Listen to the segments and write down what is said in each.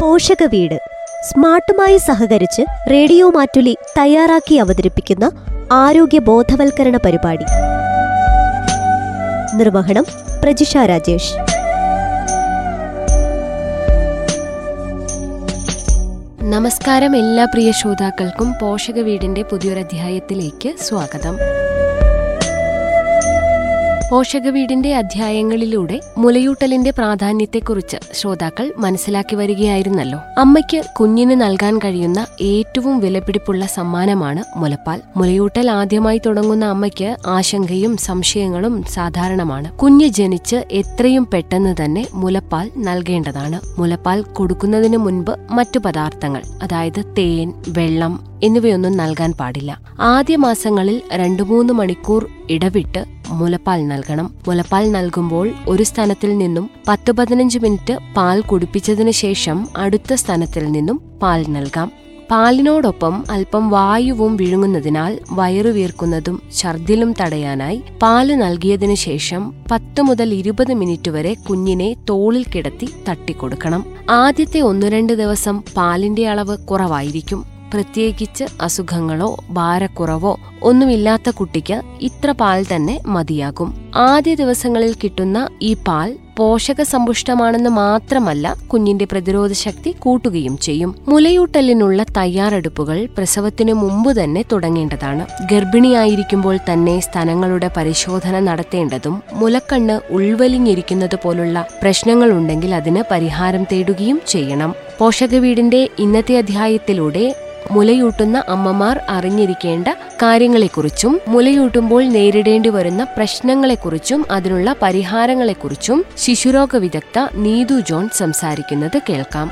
പോഷക വീട്. സ്മാർട്ടുമായി സഹകരിച്ച് റേഡിയോ മാറ്റുലി തയ്യാറാക്കി അവതരിപ്പിക്കുന്ന ആരോഗ്യ ബോധവൽക്കരണ പരിപാടി. നിർവഹണം പ്രജിഷ രാജേഷ്. നമസ്കാരം എല്ലാ പ്രിയ ശ്രോതാക്കൾക്കും പോഷക വീടിന്റെ പുതിയൊരധ്യായത്തിലേക്ക് സ്വാഗതം. പോഷക വീടിന്റെ അധ്യായങ്ങളിലൂടെ മുലയൂട്ടലിന്റെ പ്രാധാന്യത്തെക്കുറിച്ച് ശ്രോതാക്കൾ മനസ്സിലാക്കി വരികയായിരുന്നല്ലോ. അമ്മയ്ക്ക് കുഞ്ഞിന് നൽകാൻ കഴിയുന്ന ഏറ്റവും വിലപിടിപ്പുള്ള സമ്മാനമാണ് മുലപ്പാൽ. മുലയൂട്ടൽ ആദ്യമായി തുടങ്ങുന്ന അമ്മയ്ക്ക് ആശങ്കയും സംശയങ്ങളും സാധാരണമാണ്. കുഞ്ഞ് ജനിച്ച് എത്രയും പെട്ടെന്ന് തന്നെ മുലപ്പാൽ നൽകേണ്ടതാണ്. മുലപ്പാൽ കൊടുക്കുന്നതിന് മുൻപ് മറ്റു പദാർത്ഥങ്ങൾ അതായത് തേൻ വെള്ളം എന്നിവയൊന്നും നൽകാൻ പാടില്ല. ആദ്യ മാസങ്ങളിൽ രണ്ടു മൂന്ന് മണിക്കൂർ ഇടവിട്ട് മുലപ്പാൽ നൽകണം. മുലപ്പാൽ നൽകുമ്പോൾ ഒരു സ്ഥലത്തിൽ നിന്നും പത്ത് പതിനഞ്ച് മിനിറ്റ് പാൽ കുടിപ്പിച്ചതിനു ശേഷം അടുത്ത സ്ഥലത്തിൽ നിന്നും പാൽ നൽകാം. പാലിനോടൊപ്പം അല്പം വായുവും വിഴുങ്ങുന്നതിനാൽ വയറു വീർക്കുന്നതും ഛർദിലും തടയാനായി പാൽ നൽകിയതിനു ശേഷം പത്ത് മുതൽ ഇരുപത് മിനിറ്റ് വരെ കുഞ്ഞിനെ തോളിൽ കിടത്തി തട്ടിക്കൊടുക്കണം. ആദ്യത്തെ ഒന്നു രണ്ട് ദിവസം പാലിന്റെ അളവ് കുറവായിരിക്കും. പ്രത്യേകിച്ച് അസുഖങ്ങളോ ഭാരക്കുറവോ ഒന്നുമില്ലാത്ത കുട്ടിക്ക് ഇത്ര പാൽ തന്നെ മതിയാകും. ആദ്യ ദിവസങ്ങളിൽ കിട്ടുന്ന ഈ പാൽ പോഷക സമ്പുഷ്ടമാണെന്ന് മാത്രമല്ല കുഞ്ഞിന്റെ പ്രതിരോധ ശക്തി കൂട്ടുകയും ചെയ്യും. മുലയൂട്ടലിനുള്ള തയ്യാറെടുപ്പുകൾ പ്രസവത്തിനു മുമ്പ് തന്നെ തുടങ്ങേണ്ടതാണ്. ഗർഭിണിയായിരിക്കുമ്പോൾ തന്നെ സ്ഥലങ്ങളുടെ പരിശോധന നടത്തേണ്ടതും മുലക്കണ്ണ് ഉൾവലിഞ്ഞിരിക്കുന്നത് പോലുള്ള പ്രശ്നങ്ങളുണ്ടെങ്കിൽ അതിന് പരിഹാരം തേടുകയും ചെയ്യണം. പോഷക വീടിന്റെ ഇന്നത്തെ അധ്യായത്തിലൂടെ മുലയൂട്ടുന്ന അമ്മമാർ അറിഞ്ഞിരിക്കേണ്ട കാര്യങ്ങളെക്കുറിച്ചും മുലയൂട്ടുമ്പോൾ നേരിടേണ്ടി വരുന്ന പ്രശ്നങ്ങളെക്കുറിച്ചും അതിനുള്ള പരിഹാരങ്ങളെക്കുറിച്ചും ശിശുരോഗ വിദഗ്ധ നീതു ജോൺ സംസാരിക്കുന്നത് കേൾക്കാം.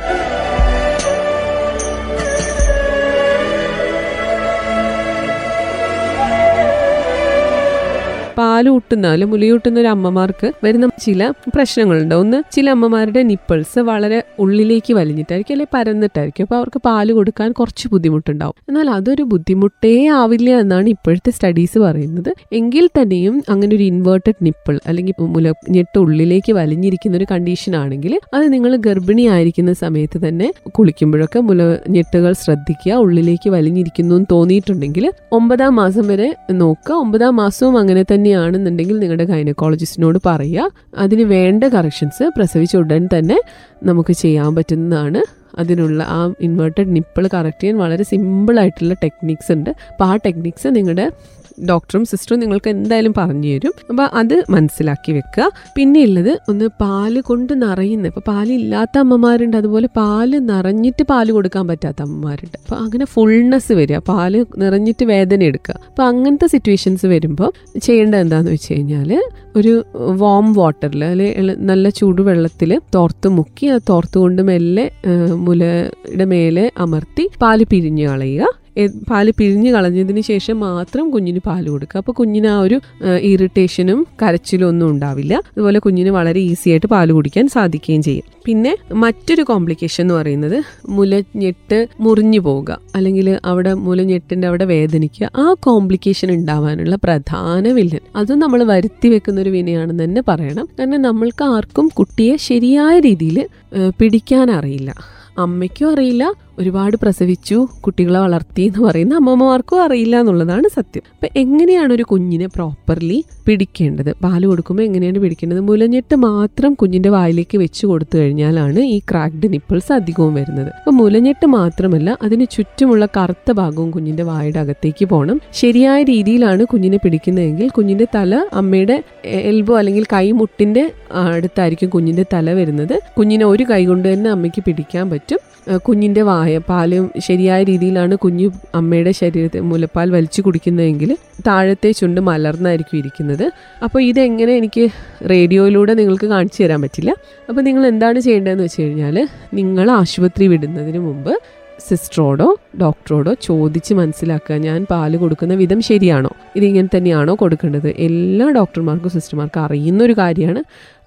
പാൽ ഊട്ടുന്ന അല്ലെ മുലയൂട്ടുന്ന ഒരു അമ്മമാർക്ക് വരുന്ന ചില പ്രശ്നങ്ങളുണ്ട്. ഒന്ന് ചില അമ്മമാരുടെ നിപ്പിൾസ് വളരെ ഉള്ളിലേക്ക് വലിഞ്ഞിട്ടായിരിക്കും അല്ലെങ്കിൽ പരന്നിട്ടായിരിക്കും. അപ്പോൾ അവർക്ക് പാൽ കൊടുക്കാൻ കുറച്ച് ബുദ്ധിമുട്ടുണ്ടാവും. എന്നാൽ അതൊരു ബുദ്ധിമുട്ടേ ആവില്ല എന്നാണ് ഇപ്പോഴത്തെ സ്റ്റഡീസ് പറയുന്നത്. എങ്കിൽ തന്നെയും അങ്ങനെ ഒരു ഇൻവേർട്ടഡ് നിപ്പിൾ അല്ലെങ്കിൽ മുല ഞെട്ട് ഉള്ളിലേക്ക് വലിഞ്ഞിരിക്കുന്ന ഒരു കണ്ടീഷൻ ആണെങ്കിൽ അത് നിങ്ങൾ ഗർഭിണി ആയിരിക്കുന്ന സമയത്ത് തന്നെ കുളിക്കുമ്പോഴൊക്കെ മുല ഞെട്ടുകൾ ശ്രദ്ധിക്കുക. ഉള്ളിലേക്ക് വലിഞ്ഞിരിക്കുന്നു എന്ന് തോന്നിയിട്ടുണ്ടെങ്കിൽ ഒമ്പതാം മാസം വരെ നോക്കുക. ഒമ്പതാം മാസവും അങ്ങനെ തന്നെയാണെന്നുണ്ടെങ്കിൽ നിങ്ങളുടെ ഗൈനക്കോളജിസ്റ്റിനോട് പറയുക. അതിന് വേണ്ട കറക്ഷൻസ് പ്രസവിച്ച ഉടൻ തന്നെ നമുക്ക് ചെയ്യാൻ പറ്റുന്നതാണ്. അതിനുള്ള ആ ഇൻവേർട്ടഡ് നിപ്പിൾ കറക്റ്റ് ചെയ്യാൻ വളരെ സിമ്പിളായിട്ടുള്ള ടെക്നിക്സ് ഉണ്ട്. അപ്പോൾ ആ ടെക്നിക്സ് നിങ്ങളുടെ ഡോക്ടറും സിസ്റ്ററും നിങ്ങൾക്ക് എന്തായാലും പറഞ്ഞു തരും. അപ്പോൾ അത് മനസ്സിലാക്കി വെക്കുക പിന്നെ ഉള്ളത് ഒന്ന് പാൽ കൊണ്ട് നിറയുന്ന ഇപ്പോൾ പാലില്ലാത്ത അമ്മമാരുണ്ട്. അതുപോലെ പാൽ നിറഞ്ഞിട്ട് പാൽ കൊടുക്കാൻ പറ്റാത്ത അമ്മമാരുണ്ട്. അപ്പോൾ അങ്ങനെ ഫുൾനെസ് വരിക പാൽ നിറഞ്ഞിട്ട് വേദന എടുക്കുക. അപ്പോൾ അങ്ങനത്തെ സിറ്റുവേഷൻസ് വരുമ്പോൾ ചെയ്യേണ്ടത് എന്താണെന്ന് വെച്ച് കഴിഞ്ഞാൽ ഒരു വാം വാട്ടറിൽ അല്ലെങ്കിൽ നല്ല ചൂടുവെള്ളത്തിൽ തോർത്ത് മുക്കി ആ തോർത്ത് കൊണ്ട് മെല്ലെ മുലയുടെ മേലെ അമർത്തി പാൽ പിരിഞ്ഞു കളയുക. പാൽ പിരിഞ്ഞു കളഞ്ഞതിന് ശേഷം മാത്രം കുഞ്ഞിന് പാൽ കൊടുക്കുക. അപ്പോൾ കുഞ്ഞിന് ആ ഒരു ഇറിറ്റേഷനും കരച്ചിലും ഒന്നും ഉണ്ടാവില്ല. അതുപോലെ കുഞ്ഞിന് വളരെ ഈസി ആയിട്ട് പാൽ കുടിക്കാൻ സാധിക്കുകയും ചെയ്യും. പിന്നെ മറ്റൊരു കോംപ്ലിക്കേഷൻ എന്ന് പറയുന്നത് മുലഞ്ഞെട്ട് മുറിഞ്ഞു പോവുക. അല്ലെങ്കിൽ അവിടെ മുലഞ്ഞെട്ടിന്റെ അവിടെ വേദനിക്കുക. ആ കോംപ്ലിക്കേഷൻ ഉണ്ടാവാനുള്ള പ്രധാന വില്ലൻ. അതും നമ്മൾ വരുത്തി വെക്കുന്ന ഒരു വിനയാണെന്ന് തന്നെ പറയണം. കാരണം നമ്മൾക്ക് ആർക്കും കുട്ടിയെ ശരിയായ രീതിയിൽ പിടിക്കാൻ അറിയില്ല. അമ്മയ്ക്കും അറിയില്ല ഒരുപാട് പ്രസവിച്ചു കുട്ടികളെ വളർത്തി എന്ന് പറയുന്ന അമ്മമാർക്കും അറിയില്ല എന്നുള്ളതാണ് സത്യം. അപ്പം എങ്ങനെയാണ് ഒരു കുഞ്ഞിനെ പ്രോപ്പർലി പിടിക്കേണ്ടത്? പാൽ കൊടുക്കുമ്പോൾ എങ്ങനെയാണ് പിടിക്കേണ്ടത്? മുലഞ്ഞിട്ട് മാത്രം കുഞ്ഞിന്റെ വായിലേക്ക് വെച്ച് കൊടുത്തു കഴിഞ്ഞാലാണ് ഈ ക്രാക്ഡ് നിപ്പിൾസ് അധികവും വരുന്നത്. അപ്പം മുലഞ്ഞിട്ട് മാത്രമല്ല അതിന് ചുറ്റുമുള്ള കറുത്ത ഭാഗവും കുഞ്ഞിന്റെ വായുടെ അകത്തേക്ക് പോകണം ശരിയായ രീതിയിലാണ് കുഞ്ഞിനെ പിടിക്കുന്നതെങ്കിൽ കുഞ്ഞിന്റെ തല അമ്മയുടെ എൽബോ അല്ലെങ്കിൽ കൈമുട്ടിന്റെ അടുത്തായിരിക്കും കുഞ്ഞിന്റെ തല വരുന്നത്. കുഞ്ഞിനെ ഒരു കൈ കൊണ്ട് തന്നെ അമ്മയ്ക്ക് പിടിക്കാൻ പറ്റും. കുഞ്ഞിന്റെ വായ പാലും ശരിയായ രീതിയിലാണ് കുഞ്ഞു അമ്മയുടെ ശരീരത്തെ മുലപ്പാൽ വലിച്ചു കുടിക്കുന്നതെങ്കിൽ താഴത്തെ ചുണ്ട് മലർന്നായിരിക്കും ഇരിക്കുന്നത്. അപ്പോൾ ഇതെങ്ങനെ എനിക്ക് റേഡിയോയിലൂടെ നിങ്ങൾക്ക് കാണിച്ചു തരാൻ പറ്റില്ല. അപ്പോൾ നിങ്ങൾ എന്താണ് ചെയ്യേണ്ടതെന്ന് വെച്ച് കഴിഞ്ഞാൽ നിങ്ങൾ ആശുപത്രി വിടുന്നതിന് മുമ്പ് സിസ്റ്ററോടോ ഡോക്ടറോടോ ചോദിച്ച് മനസ്സിലാക്കുക ഞാൻ പാൽ കൊടുക്കുന്ന വിധം ശരിയാണോ? ഇതിങ്ങനെ തന്നെയാണോ കൊടുക്കേണ്ടത്? എല്ലാ ഡോക്ടർമാർക്കും സിസ്റ്റർമാർക്കും അറിയുന്ന ഒരു കാര്യമാണ്.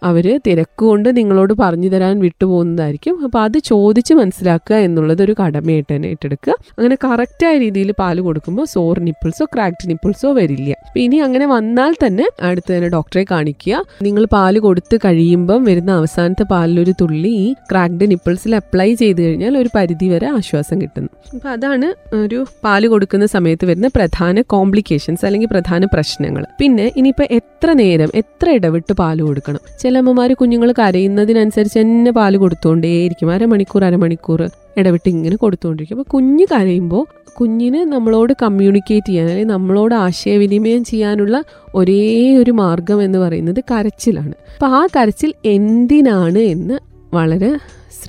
അവർ തിരക്കുകൊണ്ട് നിങ്ങളോട് പറഞ്ഞു തരാൻ വിട്ടുപോകുന്നതായിരിക്കും. അപ്പോൾ അത് ചോദിച്ച് മനസ്സിലാക്കുക എന്നുള്ളത് ഒരു കടമയായിട്ട് തന്നെ ഏറ്റെടുക്കുക. അങ്ങനെ കറക്റ്റായ രീതിയിൽ പാൽ കൊടുക്കുമ്പോൾ സോർ നിപ്പിൾസോ ക്രാക്ട് നിപ്പിൾസോ വരില്ല. ഇനി അങ്ങനെ വന്നാൽ തന്നെ അടുത്ത് തന്നെ ഡോക്ടറെ കാണിക്കുക. നിങ്ങൾ പാൽ കൊടുത്ത് കഴിയുമ്പം വരുന്ന അവസാനത്തെ പാലിലൊരു തുള്ളി ഈ ക്രാക്ഡ് നിപ്പിൾസിൽ അപ്ലൈ ചെയ്ത് കഴിഞ്ഞാൽ ഒരു പരിധി വരെ ആശ്വാസം കിട്ടുന്നു. അപ്പോൾ അതാണ് ഒരു പാൽ കൊടുക്കുന്ന സമയത്ത് വരുന്ന പ്രധാന കോംപ്ലിക്കേഷൻസ് അല്ലെങ്കിൽ പ്രധാന പ്രശ്നങ്ങൾ. പിന്നെ ഇനിയിപ്പോൾ എത്ര നേരം എത്ര ഇടവിട്ട് പാൽ കൊടുക്കണം? അമ്മമാർ കുഞ്ഞുങ്ങൾ കരയുന്നതിനനുസരിച്ച് തന്നെ പാൽ കൊടുത്തുകൊണ്ടേയിരിക്കും അരമണിക്കൂർ അരമണിക്കൂർ ഇടവിട്ട് ഇങ്ങനെ കൊടുത്തുകൊണ്ടിരിക്കും അപ്പോൾ കുഞ്ഞ് കരയുമ്പോൾ കുഞ്ഞിന് നമ്മളോട് കമ്മ്യൂണിക്കേറ്റ് ചെയ്യാൻ അല്ലെങ്കിൽ നമ്മളോട് ആശയവിനിമയം ചെയ്യാനുള്ള ഒരേ ഒരു മാർഗം എന്ന് പറയുന്നത് കരച്ചിലാണ്. അപ്പോൾ ആ കരച്ചിൽ എന്തിനാണ് എന്ന് വളരെ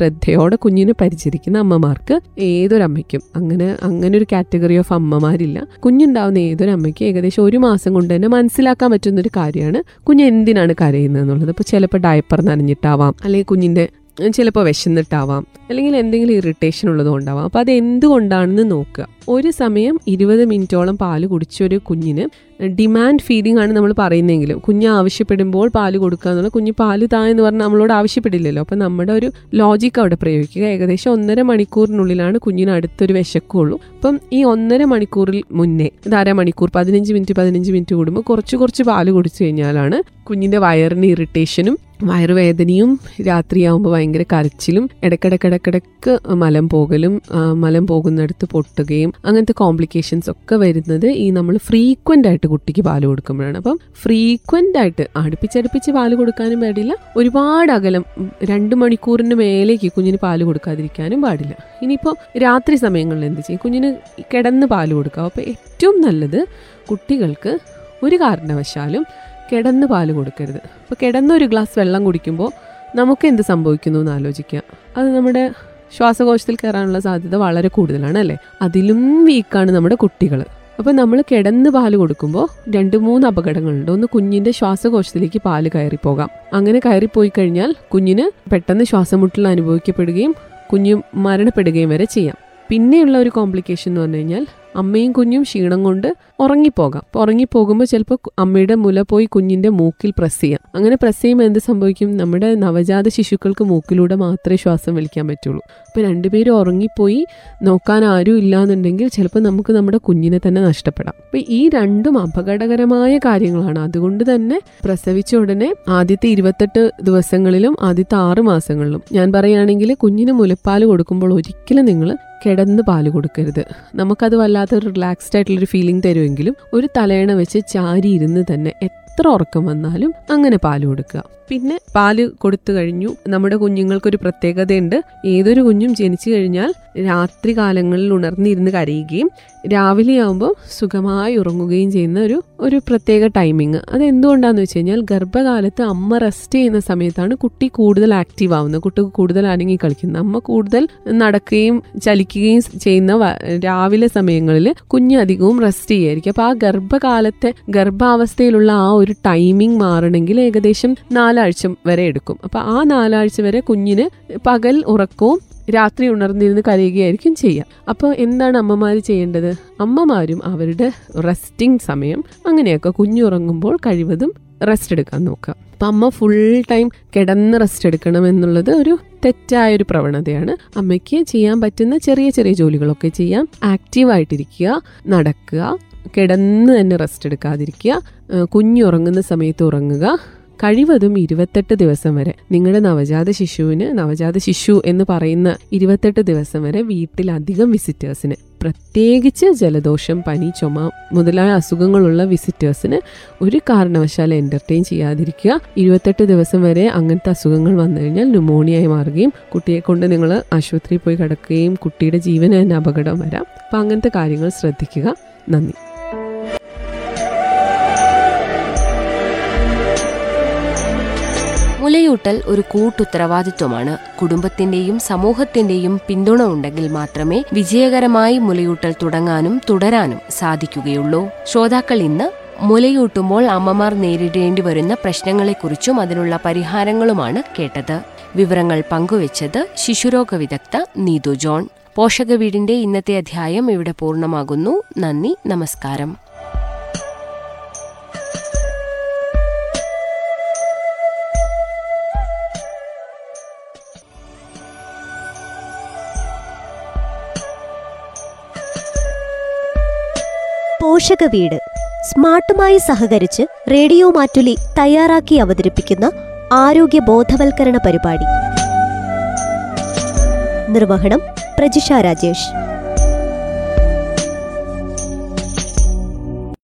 ശ്രദ്ധയോടെ കുഞ്ഞിനെ പരിചരിക്കുന്ന അമ്മമാർക്ക് ഏതൊരമ്മയ്ക്കും അങ്ങനെ അങ്ങനെ ഒരു കാറ്റഗറി ഓഫ് അമ്മമാരില്ല. കുഞ്ഞുണ്ടാവുന്ന ഏതൊരമ്മയ്ക്കും ഏകദേശം ഒരു മാസം കൊണ്ട് തന്നെ മനസ്സിലാക്കാൻ പറ്റുന്ന ഒരു കാര്യമാണ് കുഞ്ഞ് എന്തിനാണ് കരയുന്നത് എന്നുള്ളത്. അപ്പോൾ ചിലപ്പോൾ ഡയപ്പർ നനഞ്ഞിട്ടാവാം. അല്ലെങ്കിൽ കുഞ്ഞിന്റെ ചിലപ്പോൾ വിശന്നിട്ടാവാം അല്ലെങ്കിൽ എന്തെങ്കിലും ഇറിറ്റേഷൻ ഉള്ളതുകൊണ്ടാവാം. അപ്പോൾ അത് എന്തുകൊണ്ടാണെന്ന് നോക്കുക. ഒരു സമയം ഇരുപത് മിനിറ്റോളം പാൽ കുടിച്ചൊരു കുഞ്ഞിന് ഡിമാൻഡ് ഫീഡിംഗ് ആണ് നമ്മൾ പറയുന്നതെങ്കിലും കുഞ്ഞ് ആവശ്യപ്പെടുമ്പോൾ പാൽ കൊടുക്കുക എന്നുള്ള കുഞ്ഞ് പാൽ താ എന്ന് പറഞ്ഞാൽ നമ്മളോട് ആവശ്യപ്പെടില്ലല്ലോ. അപ്പോൾ നമ്മുടെ ഒരു ലോജിക്ക് അവിടെ പ്രയോഗിക്കുക. ഏകദേശം ഒന്നര മണിക്കൂറിനുള്ളിലാണ് കുഞ്ഞിന് അടുത്തൊരു വിശക്കുള്ളൂ. അപ്പം ഈ ഒന്നര മണിക്കൂറിൽ മുന്നേ ഇത് അരമണിക്കൂർ പതിനഞ്ച് മിനിറ്റ് പതിനഞ്ച് മിനിറ്റ് കൂടുമ്പോൾ കുറച്ച് കുറച്ച് പാൽ കുടിച്ചു കഴിഞ്ഞാലാണ് കുഞ്ഞിന്റെ വയറിന് ഇറിറ്റേഷനും വയറുവേദനയും രാത്രിയാവുമ്പോൾ ഭയങ്കര കരച്ചിലും ഇടക്കിടക്കിടക്കിടക്ക് മലം പോകലും മലം പോകുന്നിടത്ത് പൊട്ടുകയും അങ്ങനത്തെ കോംപ്ലിക്കേഷൻസ് ഒക്കെ വരുന്നത് ഈ നമ്മൾ ഫ്രീക്വന്റ് ആയിട്ട് കുട്ടിക്ക് പാൽ കൊടുക്കുമ്പോഴാണ്. അപ്പം ഫ്രീക്വന്റ് ആയിട്ട് അടുപ്പിച്ചടുപ്പിച്ച് പാൽ കൊടുക്കാനും പാടില്ല. ഒരുപാട് അകലം രണ്ട് മണിക്കൂറിന് മേലേക്ക് കുഞ്ഞിന് പാൽ കൊടുക്കാതിരിക്കാനും പാടില്ല. ഇനിയിപ്പോൾ രാത്രി സമയങ്ങളിൽ എന്ത് ചെയ്യും? കുഞ്ഞിന് കിടന്ന് പാൽ കൊടുക്കുക. അപ്പോൾ ഏറ്റവും നല്ലത് കുട്ടികൾക്ക് ഒരു കാരണവശാലും കിടന്ന് പാൽ കൊടുക്കരുത്. അപ്പോൾ കിടന്നൊരു ഗ്ലാസ് വെള്ളം കുടിക്കുമ്പോൾ നമുക്ക് എന്ത് സംഭവിക്കുന്നു എന്ന് ആലോചിക്കുക. അത് നമ്മുടെ ശ്വാസകോശത്തിൽ കയറാനുള്ള സാധ്യത വളരെ കൂടുതലാണ് അല്ലേ? അതിലും വീക്കാണ് നമ്മുടെ കുട്ടികൾ അപ്പോൾ നമ്മൾ കിടന്ന് പാൽ കൊടുക്കുമ്പോൾ രണ്ട് മൂന്ന് അപകടങ്ങളുണ്ട്. ഒന്ന് കുഞ്ഞിന്റെ ശ്വാസകോശത്തിലേക്ക് പാൽ കയറിപ്പോകാം അങ്ങനെ കയറിപ്പോയി കഴിഞ്ഞാൽ കുഞ്ഞിന് പെട്ടെന്ന് ശ്വാസമുട്ടൽ അനുഭവിക്കപ്പെടുകയും കുഞ്ഞ് മരണപ്പെടുകയും വരെ ചെയ്യാം. പിന്നെയുള്ള ഒരു കോംപ്ലിക്കേഷൻ എന്ന് പറഞ്ഞു കഴിഞ്ഞാൽ അമ്മയും കുഞ്ഞും ക്ഷീണം കൊണ്ട് ഉറങ്ങിപ്പോകാം. അപ്പോൾ ഉറങ്ങിപ്പോകുമ്പോൾ ചിലപ്പോൾ അമ്മയുടെ മുല പോയി കുഞ്ഞിന്റെ മൂക്കിൽ പ്രസ് ചെയ്യാം. അങ്ങനെ പ്രസ് ചെയ്യുമ്പോൾ എന്ത് സംഭവിക്കും? നമ്മുടെ നവജാത ശിശുക്കൾക്ക് മൂക്കിലൂടെ മാത്രമേ ശ്വാസം വലിക്കാൻ പറ്റുള്ളൂ. അപ്പോൾ രണ്ടുപേരും ഉറങ്ങിപ്പോയി നോക്കാൻ ആരും ഇല്ലാന്നുണ്ടെങ്കിൽ ചിലപ്പോൾ നമുക്ക് നമ്മുടെ കുഞ്ഞിനെ തന്നെ നഷ്ടപ്പെടാം. അപ്പോൾ ഈ രണ്ടും അപകടകരമായ കാര്യങ്ങളാണ്. അതുകൊണ്ട് തന്നെ പ്രസവിച്ച ഉടനെ ആദ്യത്തെ ഇരുപത്തെട്ട് ദിവസങ്ങളിലും ആദ്യത്തെ ആറ് മാസങ്ങളിലും ഞാൻ പറയുകയാണെങ്കിൽ കുഞ്ഞിന് മുലപ്പാൽ കൊടുക്കുമ്പോൾ ഒരിക്കലും നിങ്ങൾ കിടന്ന് പാൽ കൊടുക്കരുത്. നമുക്കത് വല്ലാത്തൊരു റിലാക്സ്ഡ് ആയിട്ടുള്ളൊരു ഫീലിംഗ് തരുമെങ്കിലും ഒരു തലയണ വെച്ച് ചാരി ഇരുന്ന് തന്നെ എത്ര ഉറക്കം വന്നാലും അങ്ങനെ പാൽ കൊടുക്കുക. പിന്നെ പാൽ കൊടുത്തു കഴിഞ്ഞു. നമ്മുടെ കുഞ്ഞുങ്ങൾക്കൊരു പ്രത്യേകതയുണ്ട്. ഏതൊരു കുഞ്ഞും ജനിച്ചു കഴിഞ്ഞാൽ രാത്രി കാലങ്ങളിൽ ഉണർന്നിരുന്ന് കരയുകയും രാവിലെ ആകുമ്പോൾ സുഖമായി ഉറങ്ങുകയും ചെയ്യുന്ന ഒരു ഒരു പ്രത്യേക ടൈമിങ് അത് എന്തുകൊണ്ടാന്ന് വെച്ച് കഴിഞ്ഞാൽ ഗർഭകാലത്ത് അമ്മ റെസ്റ്റ് ചെയ്യുന്ന സമയത്താണ് കുട്ടി കൂടുതൽ ആക്റ്റീവ് ആവുന്നത്. കുട്ടിക്ക് കൂടുതൽ അനങ്ങി കളിക്കുന്നത്. അമ്മ കൂടുതൽ നടക്കുകയും ചലിക്കുകയും ചെയ്യുന്ന രാവിലെ സമയങ്ങളിൽ കുഞ്ഞ് അധികവും റെസ്റ്റ് ചെയ്യായിരിക്കും അപ്പോൾ ആ ഗർഭകാലത്തെ ഗർഭാവസ്ഥയിലുള്ള ആ ഒരു ടൈമിംഗ് മാറണമെങ്കിൽ ഏകദേശം നാലാഴ്ച വരെ എടുക്കും. അപ്പോൾ ആ നാലാഴ്ച വരെ കുഞ്ഞിന് പകൽ ഉറക്കവും രാത്രി ഉണർന്നിരുന്ന് കരയുകയായിരിക്കും ചെയ്യുക അപ്പോൾ എന്താണ് അമ്മമാർ ചെയ്യേണ്ടത്? അമ്മമാരും അവരുടെ റെസ്റ്റിംഗ് സമയം അങ്ങനെയൊക്കെ കുഞ്ഞുറങ്ങുമ്പോൾ കഴിവതും റെസ്റ്റ് എടുക്കാൻ നോക്കുക. അപ്പം അമ്മ ഫുൾ ടൈം കിടന്ന് റെസ്റ്റ് എടുക്കണം എന്നുള്ളത് ഒരു തെറ്റായ ഒരു പ്രവണതയാണ്. അമ്മയ്ക്ക് ചെയ്യാൻ പറ്റുന്ന ചെറിയ ചെറിയ ജോലികളൊക്കെ ചെയ്യാം. ആക്റ്റീവായിട്ടിരിക്കുക നടക്കുക കിടന്ന് തന്നെ റെസ്റ്റ് എടുക്കാതിരിക്കുക. കുഞ്ഞുറങ്ങുന്ന സമയത്ത് ഉറങ്ങുക. കഴിവതും ഇരുപത്തെട്ട് ദിവസം വരെ. നിങ്ങളുടെ നവജാത ശിശുവിന് നവജാത ശിശു എന്ന് പറയുന്ന ഇരുപത്തെട്ട് ദിവസം വരെ വീട്ടിലധികം വിസിറ്റേഴ്സിന് പ്രത്യേകിച്ച് ജലദോഷം പനി ചുമ മുതലായ അസുഖങ്ങളുള്ള വിസിറ്റേഴ്സിന് ഒരു കാരണവശാലും എന്റർടൈൻ ചെയ്യാതിരിക്കുക. ഇരുപത്തെട്ട് ദിവസം വരെ അങ്ങനത്തെ അസുഖങ്ങൾ വന്നു കഴിഞ്ഞാൽ ന്യൂമോണിയായി മാറുകയും കുട്ടിയെ കൊണ്ട് നിങ്ങൾ ആശുപത്രിയിൽ പോയി കിടക്കുകയും കുട്ടിയുടെ ജീവന് തന്നെ അപകടം വരാം. അപ്പം അങ്ങനത്തെ കാര്യങ്ങൾ ശ്രദ്ധിക്കുക. നന്ദി. മുലയൂട്ടൽ ഒരു കൂട്ടുത്തരവാദിത്വമാണ്. കുടുംബത്തിന്റെയും സമൂഹത്തിന്റെയും പിന്തുണ ഉണ്ടെങ്കിൽ മാത്രമേ വിജയകരമായി മുലയൂട്ടൽ തുടങ്ങാനും തുടരാനും സാധിക്കുകയുള്ളൂ. ശ്രോതാക്കൾ ഇന്ന് മുലയൂട്ടുമ്പോൾ അമ്മമാർ നേരിടേണ്ടി വരുന്ന പ്രശ്നങ്ങളെക്കുറിച്ചും അതിനുള്ള പരിഹാരങ്ങളുമാണ് കേട്ടത്. വിവരങ്ങൾ പങ്കുവച്ചത് ശിശുരോഗ വിദഗ്ധ നീതു ജോൺ. പോഷക പോഷകവീടിന്റെ ഇന്നത്തെ അധ്യായം ഇവിടെ പൂർണമാകുന്നു. നന്ദി നമസ്കാരം. പോഷക വീട് സ്മാർട്ടുമായി സഹകരിച്ച് റേഡിയോ മാറ്റുലി തയ്യാറാക്കി അവതരിപ്പിക്കുന്ന ആരോഗ്യ ബോധവൽക്കരണ പരിപാടി. നിർവഹണം പ്രജിഷ രാജേഷ്.